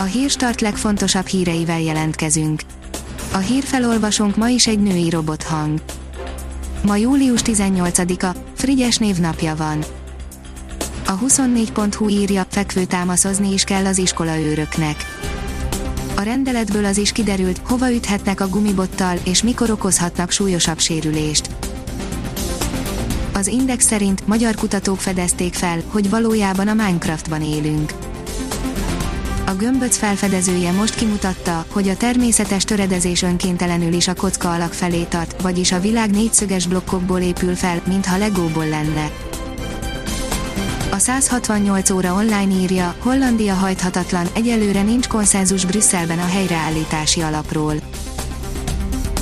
A hírstart legfontosabb híreivel jelentkezünk. A hírfelolvasónk ma is egy női robothang. Ma július 18-a, Frigyes névnapja van. A 24.hu írja, fekvő támaszozni is kell az iskola őröknek. A rendeletből az is kiderült, hova üthetnek a gumibottal, és mikor okozhatnak súlyosabb sérülést. Az Index szerint magyar kutatók fedezték fel, hogy valójában a Minecraftban élünk. A gömböc felfedezője most kimutatta, hogy a természetes töredezés önkéntelenül is a kocka alak felé tart, vagyis a világ négyszöges blokkokból épül fel, mintha legóból lenne. A 168 óra online írja, Hollandia hajthatatlan, egyelőre nincs konszenzus Brüsszelben a helyreállítási alapról.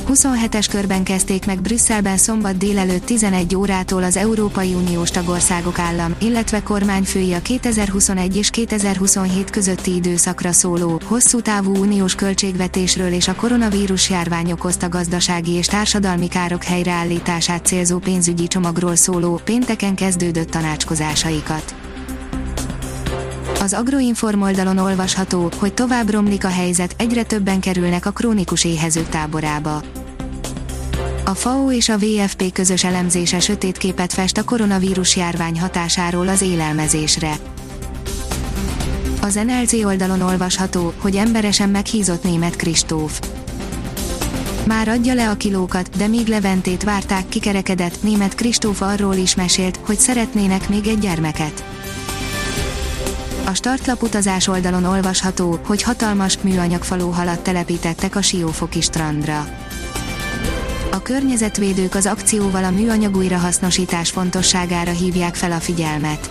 27-es körben kezdték meg Brüsszelben szombat délelőtt 11 órától az Európai Uniós tagországok állam, illetve kormányfői a 2021 és 2027 közötti időszakra szóló, hosszú távú uniós költségvetésről és a koronavírus járvány okozta gazdasági és társadalmi károk helyreállítását célzó pénzügyi csomagról szóló, pénteken kezdődött tanácskozásaikat. Az Agroinform oldalon olvasható, hogy tovább romlik a helyzet, egyre többen kerülnek a krónikus éhezők táborába. A FAO és a VFP közös elemzése sötét képet fest a koronavírus járvány hatásáról az élelmezésre. Az NLC oldalon olvasható, hogy emberesen meghízott német Kristóf. Már adja le a kilókat, de míg Leventét várták kikerekedett, német Kristóf arról is mesélt, hogy szeretnének még egy gyermeket. A startlap utazás oldalon olvasható, hogy hatalmas, műanyagfaló halat telepítettek a Siófoki strandra. A környezetvédők az akcióval a műanyag újrahasznosítás fontosságára hívják fel a figyelmet.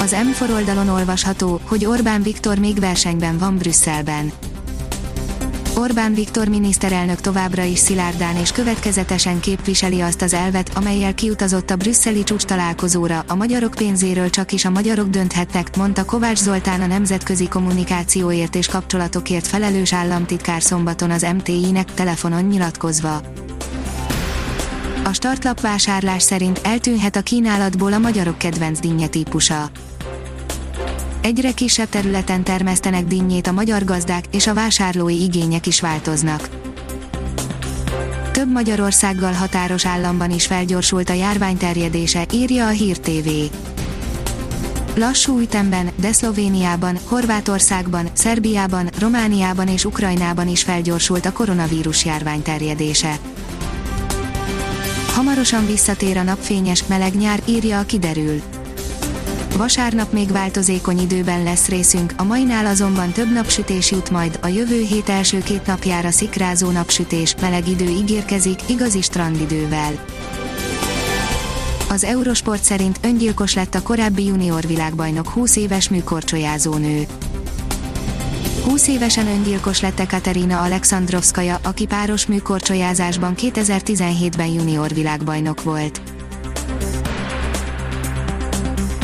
Az M4 oldalon olvasható, hogy Orbán Viktor még versenyben van Brüsszelben. Orbán Viktor miniszterelnök továbbra is szilárdán és következetesen képviseli azt az elvet, amelyel kiutazott a brüsszeli csúcs találkozóra, a magyarok pénzéről csak is a magyarok dönthettek, mondta Kovács Zoltán a nemzetközi kommunikációért és kapcsolatokért felelős államtitkár szombaton az MTI-nek telefonon nyilatkozva. A startlap vásárlás szerint eltűnhet a kínálatból a magyarok kedvenc dinnye típusa Egyre kisebb területen termesztenek dinnyét a magyar gazdák, és a vásárlói igények is változnak. Több Magyarországgal határos államban is felgyorsult a járvány terjedése, írja a Hír TV. Lassú ütemben, de Szlovéniában, Horvátországban, Szerbiában, Romániában és Ukrajnában is felgyorsult a koronavírus járvány terjedése. Hamarosan visszatér a napfényes, meleg nyár, írja a kiderül. Vasárnap még változékony időben lesz részünk, a mainál azonban több napsütés jut majd, a jövő hét első két napjára szikrázó napsütés, meleg idő ígérkezik, igazi strandidővel. Az Eurosport szerint öngyilkos lett a korábbi junior világbajnok 20 éves műkorcsolyázó nő. 20 évesen öngyilkos lett Katerina Alexandrovskaja, aki páros műkorcsolyázásban 2017-ben junior világbajnok volt.